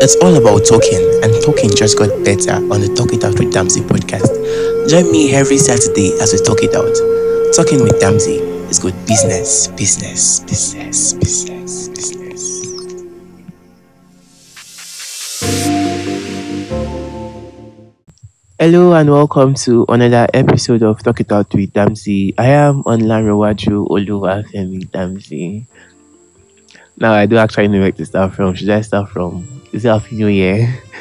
It's all about talking, and talking just got better on the Talk It Out with Damsey podcast. Join me every Saturday as we talk it out. Talking with Damsey is good business, business, business, business, business. Hello and welcome to another episode of Talk It Out with Damsey. I am Olanrewaju Oluwafemi Damsey. Now I do actually know where to start from. Should I start from? Is it Happy New Year?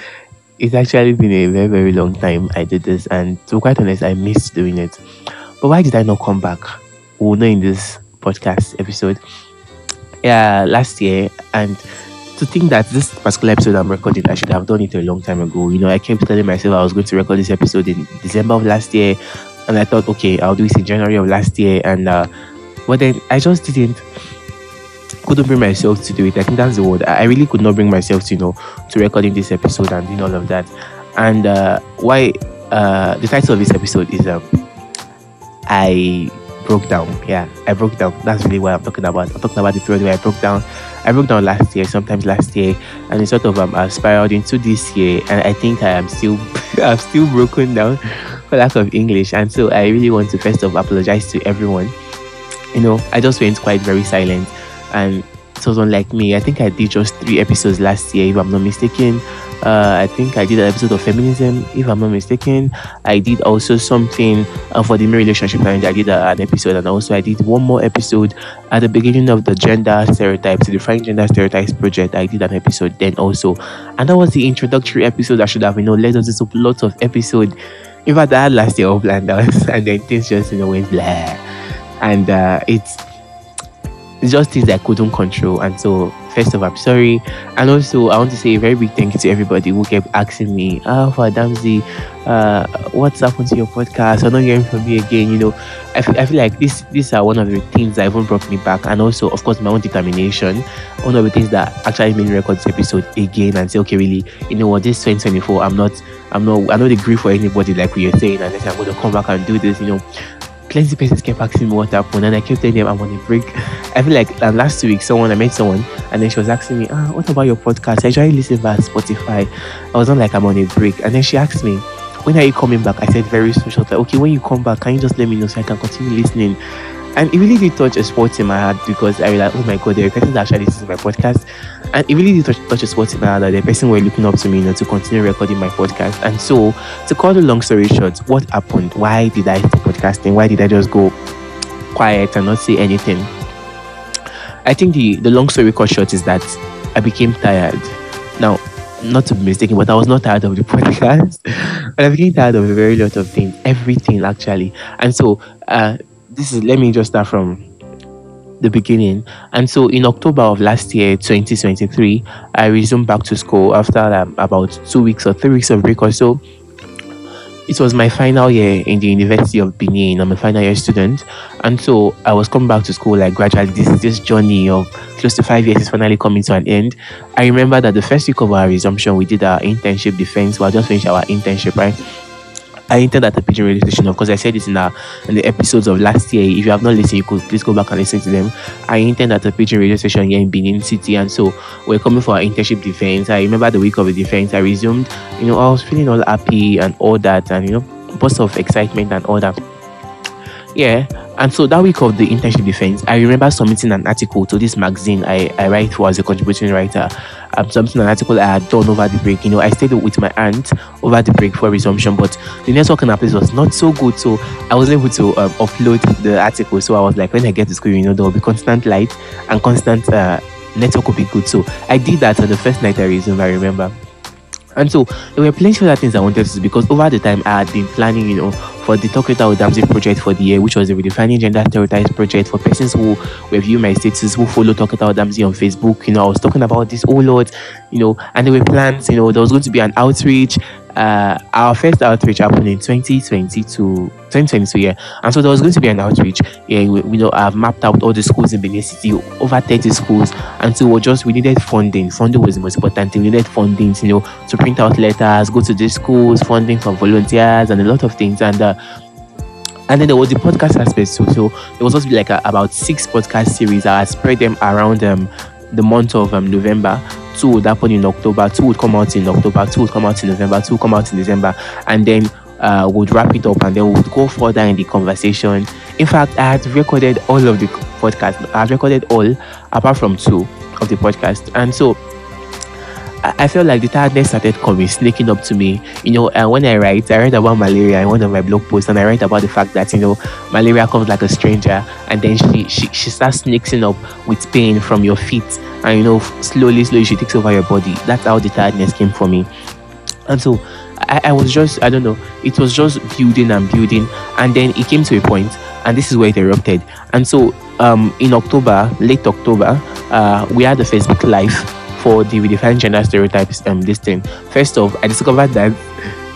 It's actually been a very very long time I did this, and to be quite honest, I missed doing it. But why did I not come back? We'll know in this podcast episode. Yeah, last year, and to think that this particular episode I'm recording, I should have done it a long time ago. You know, I kept telling myself I was going to record this episode in December of last year, and I thought, okay, I'll do it in January of last year, and uh, but then I just didn't couldn't bring myself to do it. I think that's the word. I really could not bring myself to you know to recording this episode and doing all of that. And uh, why uh, the title of this episode is um, I broke down. Yeah, I broke down. That's really what I'm talking about. I'm talking about the period where I broke down. I broke down last year, sometimes last year, and it sort of um, uh, spiraled into this year. And I think I am still, I'm still broken down for lack of English. And so I really want to first of all apologize to everyone. You know, I just went quite very silent and someone like me. I think I did just three episodes last year, if I'm not mistaken. Uh, I think I did an episode of feminism, if I'm not mistaken. I did also something uh, for the marriage relationship, and I did a, an episode, and also I did one more episode at the beginning of the gender stereotypes, the Define Gender Stereotypes project. I did an episode then also, and that was the introductory episode. I should have, you know, led us into lots of episode. In fact, I had last year all planned and then things just, you know, went blah. And uh, it's just things I couldn't control. And so, first of all, I'm sorry. And also, I want to say a very big thank you to everybody who kept asking me, Ah, for Damsey, uh, what's happened to your podcast? I'm not hearing from you again. You know, I feel, like this these are one of the things that even brought me back. And also, of course, my own determination. One of the things that actually made me record this episode again and say, okay, really, you know what, this 2024, I'm not, I'm not, I'm not agree for anybody like we are saying, and I I'm going to come back and do this, you know plenty of persons kept asking me what happened, and I kept telling them I'm on a break. I feel like um, last week, someone I met someone, and then she was asking me, ah, what about your podcast? I usually listen via Spotify. I was not like I'm on a break, and then she asked me, when are you coming back? I said very social. Like, okay, when you come back, can you just let me know so I can continue listening? And it really did touch a spot in my heart because I realized, oh my god, there are persons that actually listen to my podcast. And it really did touch, touch a spot in my heart that the person were looking up to me, you know, to continue recording my podcast. And so, to cut the long story short, what happened? Why did I stop podcasting? Why did I just go quiet and not say anything? I think the, the long story cut short is that I became tired. Now, not to be mistaken, but I was not tired of the podcast. but I became tired of a very lot of things, everything actually. And so, uh, this is let me just start from the beginning. And so in October of last year, 2023, I resumed back to school after um, about two weeks or three weeks of break or so. It was my final year in the University of Benin. I'm a final year student. And so I was coming back to school like gradually. This this journey of close to five years is finally coming to an end. I remember that the first week of our resumption, we did our internship defense. We had just finished our internship, right? I entered at the pidgin radio station. Of course, I said this in, in the episodes of last year. If you have not listened, you could please go back and listen to them. I entered at the pidgin radio station here in Benin City, and so we're coming for our internship defense. I remember the week of the defense, I resumed. You know, I was feeling all happy and all that, and you know, burst of excitement and all that. Yeah, and so that week of the internship defense, I remember submitting an article to this magazine I, I write for as a contributing writer. Um, submitting an article I had done over the break. You know, I stayed with my aunt over the break for resumption, but the network in our place was not so good. So I wasn't able to um, upload the article. So I was like, when I get to school, you know, there will be constant light and constant uh, network will be good. So I did that on the first night I resumed, I remember. And so there were plenty of other things I wanted to do because over the time I had been planning, you know, for the Talk It Out Damsey project for the year, which was a redefining gender stereotypes project for persons who review my status, who follow Talk It Out Damsey on Facebook. You know, I was talking about this, oh Lord, you know, and there were plans, you know, there was going to be an outreach. Uh, our first outreach happened in 2020 to 2022, yeah. And so there was going to be an outreach. Yeah, we, we know I've mapped out all the schools in Benin City, over 30 schools. And so we just we needed funding. Funding was the most important thing. We needed funding, you know, to print out letters, go to the schools, funding for volunteers, and a lot of things. And uh, and then there was the podcast aspect too. So there was also like a, about six podcast series. I spread them around um, the month of um, November two would happen in October, two would come out in October, two would come out in November, two would come out in December, and then uh, would wrap it up and then we would go further in the conversation. In fact, I had recorded all of the podcast. I've recorded all apart from two of the podcast, and so I felt like the tiredness started coming, sneaking up to me. You know, and when I write, I write about malaria in one of my blog posts, and I write about the fact that you know malaria comes like a stranger, and then she she, she starts sneaking up with pain from your feet, and you know slowly, slowly she takes over your body. That's how the tiredness came for me, and so I, I was just I don't know, it was just building and building, and then it came to a point, and this is where it erupted. And so um in October, late October, uh, we had a Facebook Live for the redefined gender stereotypes um this thing. First off, I discovered that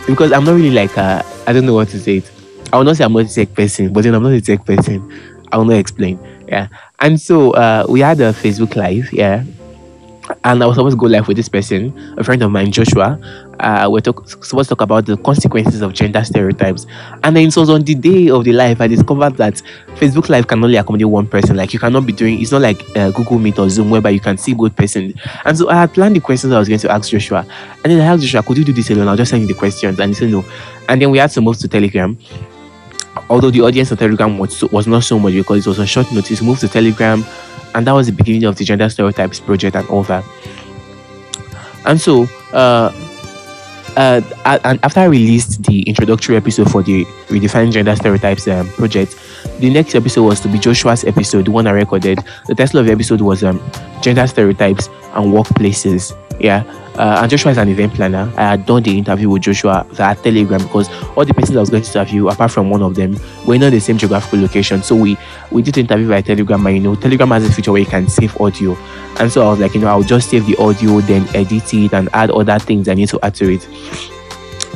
because I'm not really like I don't know what to say it. I will not say I'm not a tech person, but then I'm not a tech person. I will not explain. Yeah. And so uh, we had a Facebook live, yeah. And I was supposed to go live with this person, a friend of mine, Joshua. Uh, we're talk- supposed to talk about the consequences of gender stereotypes. And then it was on the day of the live, I discovered that Facebook Live can only accommodate one person. Like you cannot be doing, it's not like uh, Google Meet or Zoom whereby you can see both persons. And so I had planned the questions I was going to ask Joshua. And then I asked Joshua, could you do this alone? I'll just send you the questions. And he said no. And then we had to move to Telegram. Although the audience on Telegram was, was not so much because it was a short notice, moved to Telegram. And that was the beginning of the Gender Stereotypes project and all that. And so, uh, uh, and after I released the introductory episode for the Redefining Gender Stereotypes um, project, the next episode was to be Joshua's episode, the one I recorded. The title of the episode was um, Gender Stereotypes and Workplaces. Yeah. Uh, and Joshua is an event planner. I had done the interview with Joshua via Telegram because all the persons I was going to interview, apart from one of them, were not the same geographical location. So we we did the interview via Telegram. And you know, Telegram has a feature where you can save audio. And so I was like, you know, I'll just save the audio, then edit it, and add other things I need to add to it.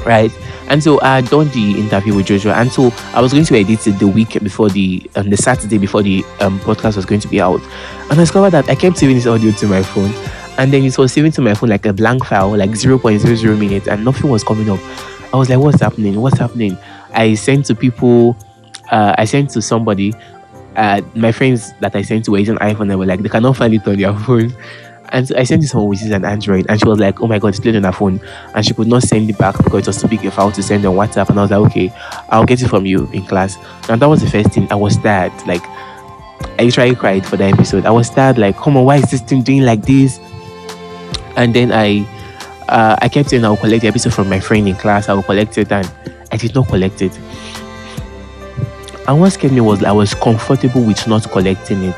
Right. And so I had done the interview with Joshua, and so I was going to edit it the week before the um, the Saturday before the um, podcast was going to be out, and I discovered that I kept saving this audio to my phone, and then it was saving to my phone like a blank file, like 0.00 minutes, and nothing was coming up. I was like, what's happening? What's happening? I sent to people, uh, I sent to somebody, uh, my friends that I sent to were using iPhone, they were like, they cannot find it on their phone. And so I sent this one which is an Android, and she was like, "Oh my god, it's playing on her phone," and she could not send it back because it was too big a file to send on WhatsApp. And I was like, "Okay, I'll get it from you in class." And that was the first thing. I was tired, like I literally cried for the episode. I was tired, like, "Come on, why is this thing doing like this?" And then I, uh, I kept saying I will collect the episode from my friend in class. I will collect it, and I did not collect it. And what scared me was I was comfortable with not collecting it.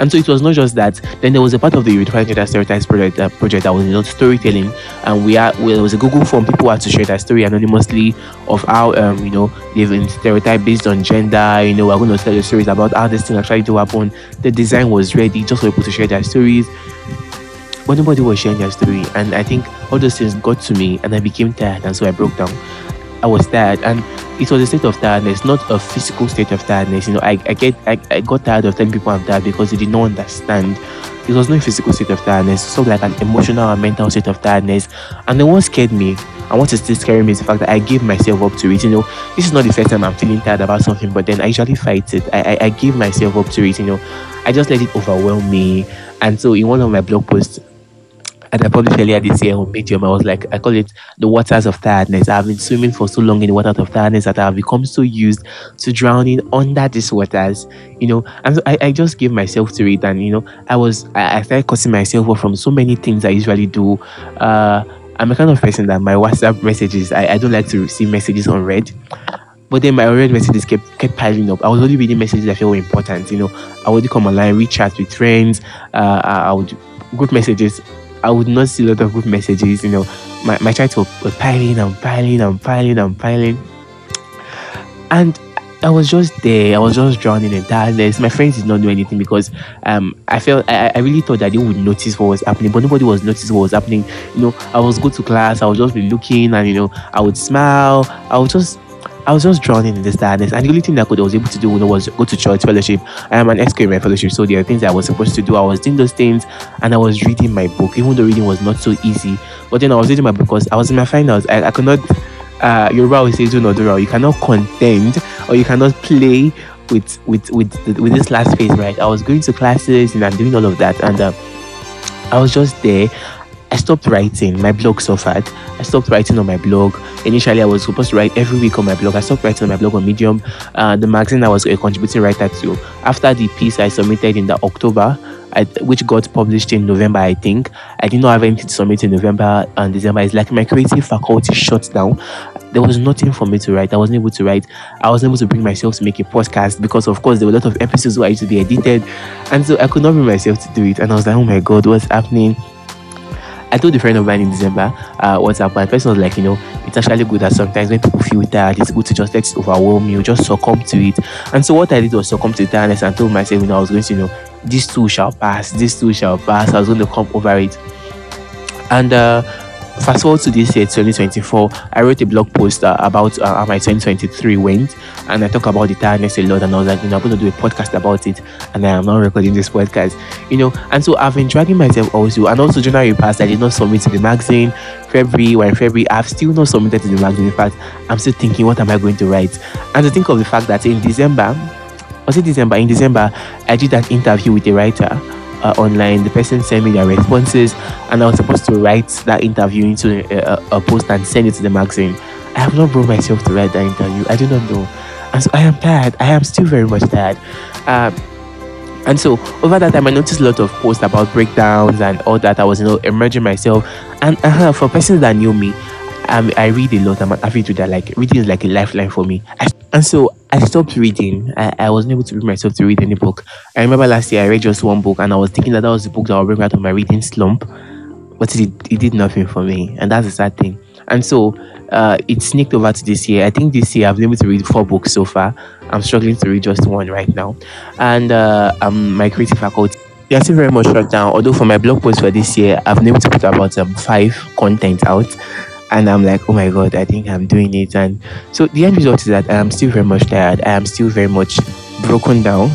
And so it was not just that. Then there was a part of the Redefining Gender Stereotypes project, uh, project that was know, storytelling, and we are well, there was a Google form. People had to share their story anonymously of how um you know they've been stereotyped based on gender. You know, we're going to tell the stories about how this thing actually do happen. The design was ready just for people to share their stories. But nobody was sharing their story, and I think all those things got to me, and I became tired, and so I broke down. I was tired, and it was a state of tiredness, not a physical state of tiredness. You know, I, I get I, I got tired of telling people I'm tired because they did not understand. It was not a physical state of tiredness, so like an emotional and mental state of tiredness. And the what scared me, and what is still scaring me is the fact that I gave myself up to it. You know, this is not the first time I'm feeling tired about something, but then I usually fight it. I I, I give myself up to it. You know, I just let it overwhelm me. And so in one of my blog posts, and I published earlier this year on Medium. I was like, I call it the waters of tiredness. I've been swimming for so long in the waters of tiredness that I've become so used to drowning under these waters, you know. And so I, I just gave myself to it, and you know, I was I, I started cutting myself off from so many things I usually do. Uh, I'm a kind of person that my WhatsApp messages, I, I don't like to receive messages on read. But then my unread messages kept kept piling up. I was only reading messages I felt were important. You know, I would come online, reach out with friends. Uh, I would group messages. I would not see a lot of group messages. You know, my my chats were, piling and piling and piling and piling, and I was just there. I was just drowning in tiredness. My friends did not do anything because um I felt I, I really thought that they would notice what was happening, but nobody was noticing what was happening. You know, I was go to class, I would just be looking and you know, I would smile, I would just I was just drowning in this tiredness, and the only thing that I could I was able to do was go to church fellowship. I am an in fellowship, so there are things I was supposed to do. I was doing those things, and I was reading my book, even though reading was not so easy. But then I was reading my book because I was in my finals. I, I could not. Uh, Yoruba will say, "Do not do You cannot contend, or you cannot play with with with with this last phase, right? I was going to classes and I'm doing all of that, and uh, I was just there. I stopped writing. My blog suffered. I stopped writing on my blog. Initially, I was supposed to write every week on my blog. I stopped writing on my blog on Medium, uh, the magazine I was a contributing writer to. After the piece I submitted in the October, I, which got published in November, I think. I did not have anything to submit in November and December. It's like my creative faculty shut down. There was nothing for me to write. I wasn't able to write. I wasn't able to bring myself to make a podcast because, of course, there were a lot of episodes where I used to be edited. And so I could not bring myself to do it. And I was like, oh my God, what's happening? I told a friend of mine in December uh, what's up. My person was like, you know, it's actually good that sometimes when people feel tired, it's good to just let it overwhelm you, just succumb to it. And so what I did was succumb to tiredness and told myself, you know, I was going to, you know, this too shall pass, this too shall pass. I was going to come over it. And uh, fast forward to this year 2024 i wrote a blog post uh, about uh, how my 2023 went and i talk about the tiredness a lot and i was like you know i'm going to do a podcast about it and i am not recording this podcast you know and so i've been dragging myself also and also january passed i did not submit to the magazine february when february i've still not submitted to the magazine in fact i'm still thinking what am i going to write? And to think of the fact that in december was it december? In december i did an interview with a writer uh, online. The person sent me their responses, and I was supposed to write that interview into a, a, a, post and send it to the magazine. I have not brought myself to write that interview. I do not know. And so I am tired. I am still very much tired. Um, and so over that time, I noticed a lot of posts about breakdowns and all that. I was, you know, emerging myself. And uh, for persons that knew me, um, I read a lot. I'm an avid reader. Like reading is like a lifeline for me. I, and so I stopped reading. I, I wasn't able to bring myself to read any book. I remember last year I read just one book, and I was thinking that that was the book that would bring me out of my reading slump. But it, it did nothing for me, and that's a sad thing. And so uh, it sneaked over to this year. I think this year I've been able to read four books so far. I'm struggling to read just one right now, and uh, um, my creative faculty they are still very much shut down. Although for my blog post for this year, I've been able to put about um, five content out and I'm like, oh my god, I think I'm doing it. And so the end result is that I am still very much tired. I am still very much broken down,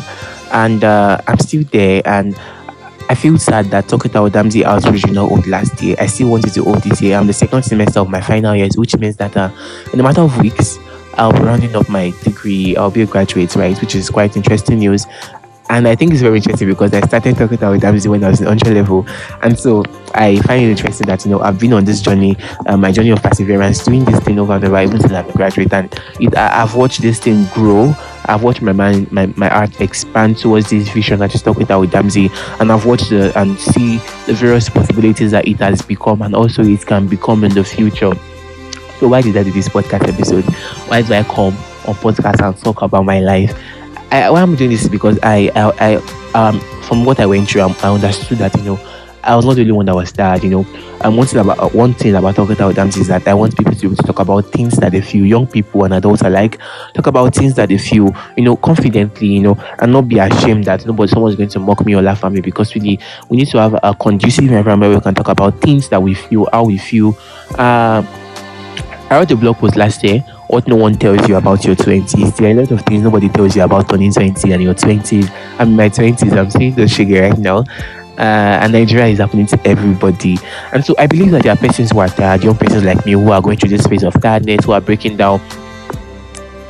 and uh, I'm still there. And I feel sad that Tokita Damsey outreach did not hold last year. I still wanted to hold this year. I'm the second semester of my final years, which means that uh, in a matter of weeks, I'll be rounding up my degree. I'll be a graduate, right? Which is quite interesting news. And I think it's very interesting because I started talking about Damsey when I was in entry level. And so I find it interesting that, you know, I've been on this journey, uh, my journey of perseverance, doing this thing over and over, even till I'm a graduate. And it, I, I've watched this thing grow. I've watched my mind, my, my art expand towards this vision. I just talked about with Damsey, and I've watched the, and see the various possibilities that it has become, and also it can become in the future. So why did I do this podcast episode? Why do I come on podcast and talk about my life? I, why I'm doing this is because I, I, I um, from what I went through, I, I understood that you know I was not the only one that was tired, you know. And one thing about uh, one thing about talking about dance is that I want people to be able to talk about things that they feel, young people and adults alike, talk about things that they feel, you know, confidently, you know, and not be ashamed that nobody someone's going to mock me or laugh at me because really we need to have a conducive environment where we can talk about things that we feel, how we feel. Uh, I wrote a blog post last year what no one tells you about your 20s. There are a lot of things nobody tells you about turning 20 and your 20s. I'm in my 20s, I'm seeing the sugar right now. Uh, and Nigeria is happening to everybody. And so I believe that there are persons who are tired, young persons like me who are going through this phase of tiredness, who are breaking down.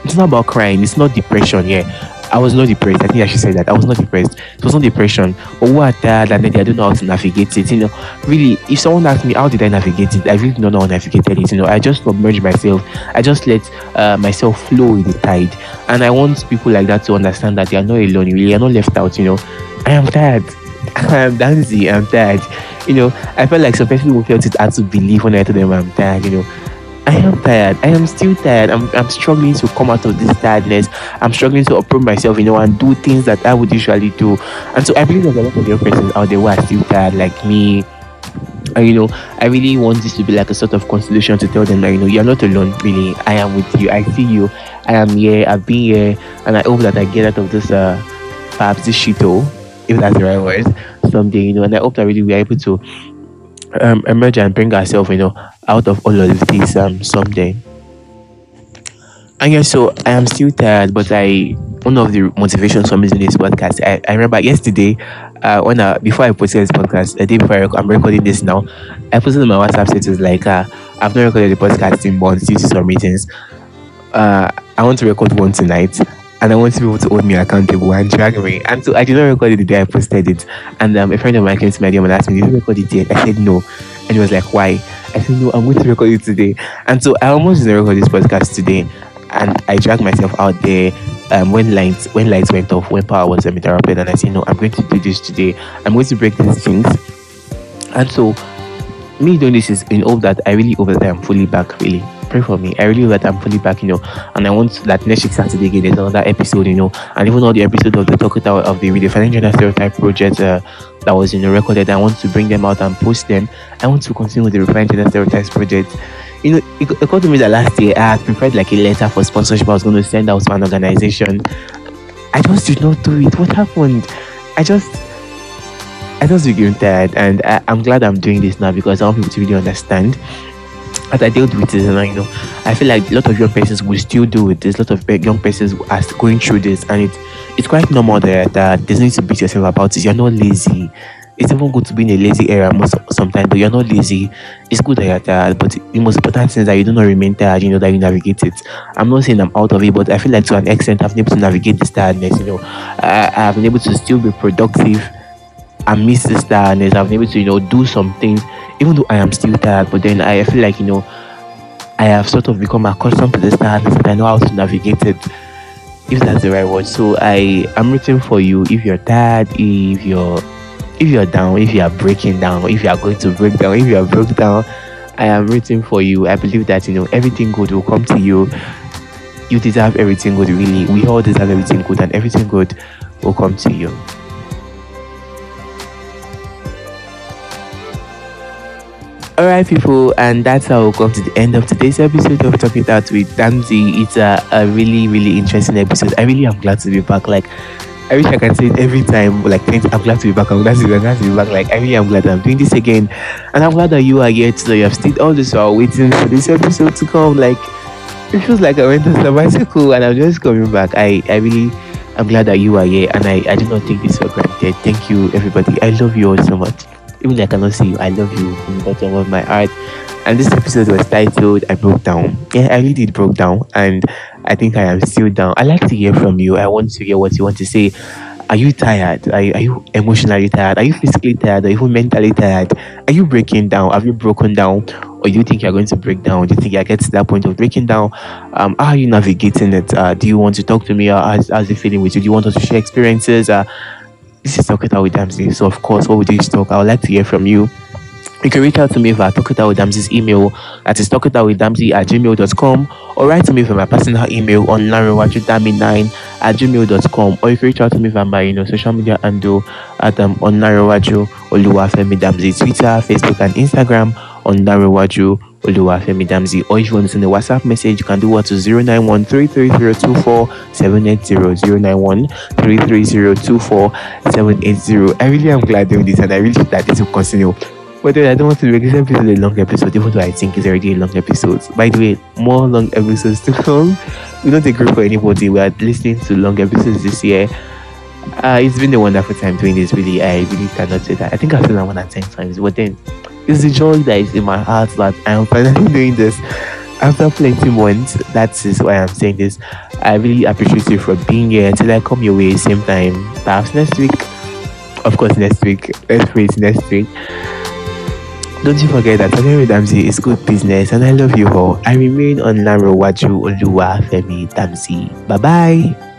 It's not about crying, it's not depression, yeah. I was not depressed. I think I should say that. I was not depressed. It was not depression. But are tired and then they don't know how to navigate it. You know, really, if someone asked me how did I navigate it, I really don't know how I navigated it. You know, I just submerged myself. I just let uh, myself flow with the tide. And I want people like that to understand that they are not alone. Really, are not left out. You know, I am tired. I'm dancing. I'm tired. You know, I felt like some people felt it had to believe when I told them I'm tired. You know, I am tired. I am still tired. I'm, I'm struggling to come out of this tiredness. I'm struggling to approve myself, you know, and do things that I would usually do. And so I believe there's a lot of young persons out there who are still tired, like me. And you know, I really want this to be like a sort of consolation to tell them that you know you're not alone. Really, I am with you. I see you. I am here. I've been here, and I hope that I get out of this uh perhaps this shito, if that's the right word, someday. You know, and I hope that really we're able to um, emerge and bring ourselves, you know, out of all of this um someday. And yeah, so I am still tired, but I one of the motivations for me doing this podcast. I, I remember yesterday, uh, when I, before I posted this podcast, the day before I, am recording this now, I posted on my WhatsApp status like, uh, I've not recorded the podcast in months due to some reasons. Uh, I want to record one tonight, and I want people to hold me accountable and drag me. And so I did not record it the day I posted it. And um, a friend of mine came to my DM and asked me, Did you record it yet? I said no. And he was like, Why? I said, No, I'm going to record it today. And so I almost didn't record this podcast today. And I dragged myself out there um, when lights when lights went off, when power was interrupted, and I said, No, I'm going to do this today. I'm going to break these things. And so me doing this is in hope that I really over that I'm fully back, really pray for me. I really that I'm fully back, you know. And I want that next week Saturday again, there's another episode, you know, and even all the episodes of the Talk It Out of the Redefining Gender Stereotype project uh, that was you know recorded. I want to bring them out and post them. I want to continue with the Redefining Gender Stereotypes project. You know, it, it occurred to me that last year I had prepared like a letter for sponsorship I was going to send out to an organization. I just did not do it. What happened? I just I just became tired, and I, am glad I'm doing this now because I want people to really understand as I dealt with it, and I you know, I feel like a lot of young persons will still do with this. A lot of young persons are going through this, and it's it's quite normal that that there's no need to beat yourself about it. You're not lazy. It's even good to be in a lazy era most sometimes, but you're not lazy. It's good that you're tired, but the most important thing is that you do not remain tired. You know that you navigate it. I'm not saying I'm out of it, but I feel like to an extent I've been able to navigate this tiredness. You know, I, I've been able to still be productive amidst this tiredness. I've been able to you know do some things even though I am still tired, but then I feel like you know I have sort of become accustomed to this tiredness and I know how to navigate it, if that's the right word. So I am rooting for you if you're tired, if you're if you're down, if you are breaking down, if you are going to break down, if you are broke down, I am rooting for you. I believe that you know everything good will come to you. You deserve everything good, really. We all deserve everything good, and everything good will come to you. Alright, people, and that's how we come to the end of today's episode of Talking Out with Damsey. It's a, a really, really interesting episode. I really am glad to be back. Like, I wish I can say it every time. Like, I'm glad to be back. I'm glad to be glad to be back. Like, I really am glad I'm doing this again. And I'm glad that you are here today. You have stayed all this while waiting for this episode to come. Like, it feels like I went on sabbatical and I'm just coming back. I, I really I'm glad that you are here and I, I do not take this for granted. Thank you, everybody. I love you all so much even though I cannot see you, I love you from the bottom of my heart. And this episode was titled I Broke Down. Yeah, I really did broke down and I think I am still down. I like to hear from you. I want to hear what you want to say. Are you tired? Are you, are you emotionally tired? Are you physically tired? Are you mentally tired? Are you breaking down? Have you broken down? Or do you think you're going to break down? Do you think you get to that point of breaking down? Um, how are you navigating it? Uh, do you want to talk to me? Or how's, how's it feeling with you? Do you want us to share experiences? Uh, this is with Damsey. So, of course, what we do is talk. I would like to hear from you. You can reach out to me via Damsey's email. With Damsey at gmail.com. Or write to me via my personal email on larrowajudami9 at gmail.com. Or you can reach out to me via my you know, social media handle at um, on Larrowaju Oluwafemi Damsey, Twitter, Facebook, and Instagram on Larrowaju Oluwafemi Damsey. Or if you want to send a WhatsApp message, you can do what to 091 I really am glad doing this and I really hope that this will continue. But I don't want to make this episode a long episode, even though I think it's already a long episode. By the way, more long episodes to come. We don't agree for anybody. We are listening to long episodes this year. Uh, it's been a wonderful time doing this, really. I really cannot say that. I think I've done that one at 10 times. But then it's the joy that is in my heart that I am finally doing this after plenty months. That is why I'm saying this. I really appreciate you for being here until I come your way same time. Perhaps next week. Of course, next week. Let's pray next week. Don't you forget that with Damsey is good business and I love you all. I remain on Naro Waju Oluwa Femi Damsey. Bye bye.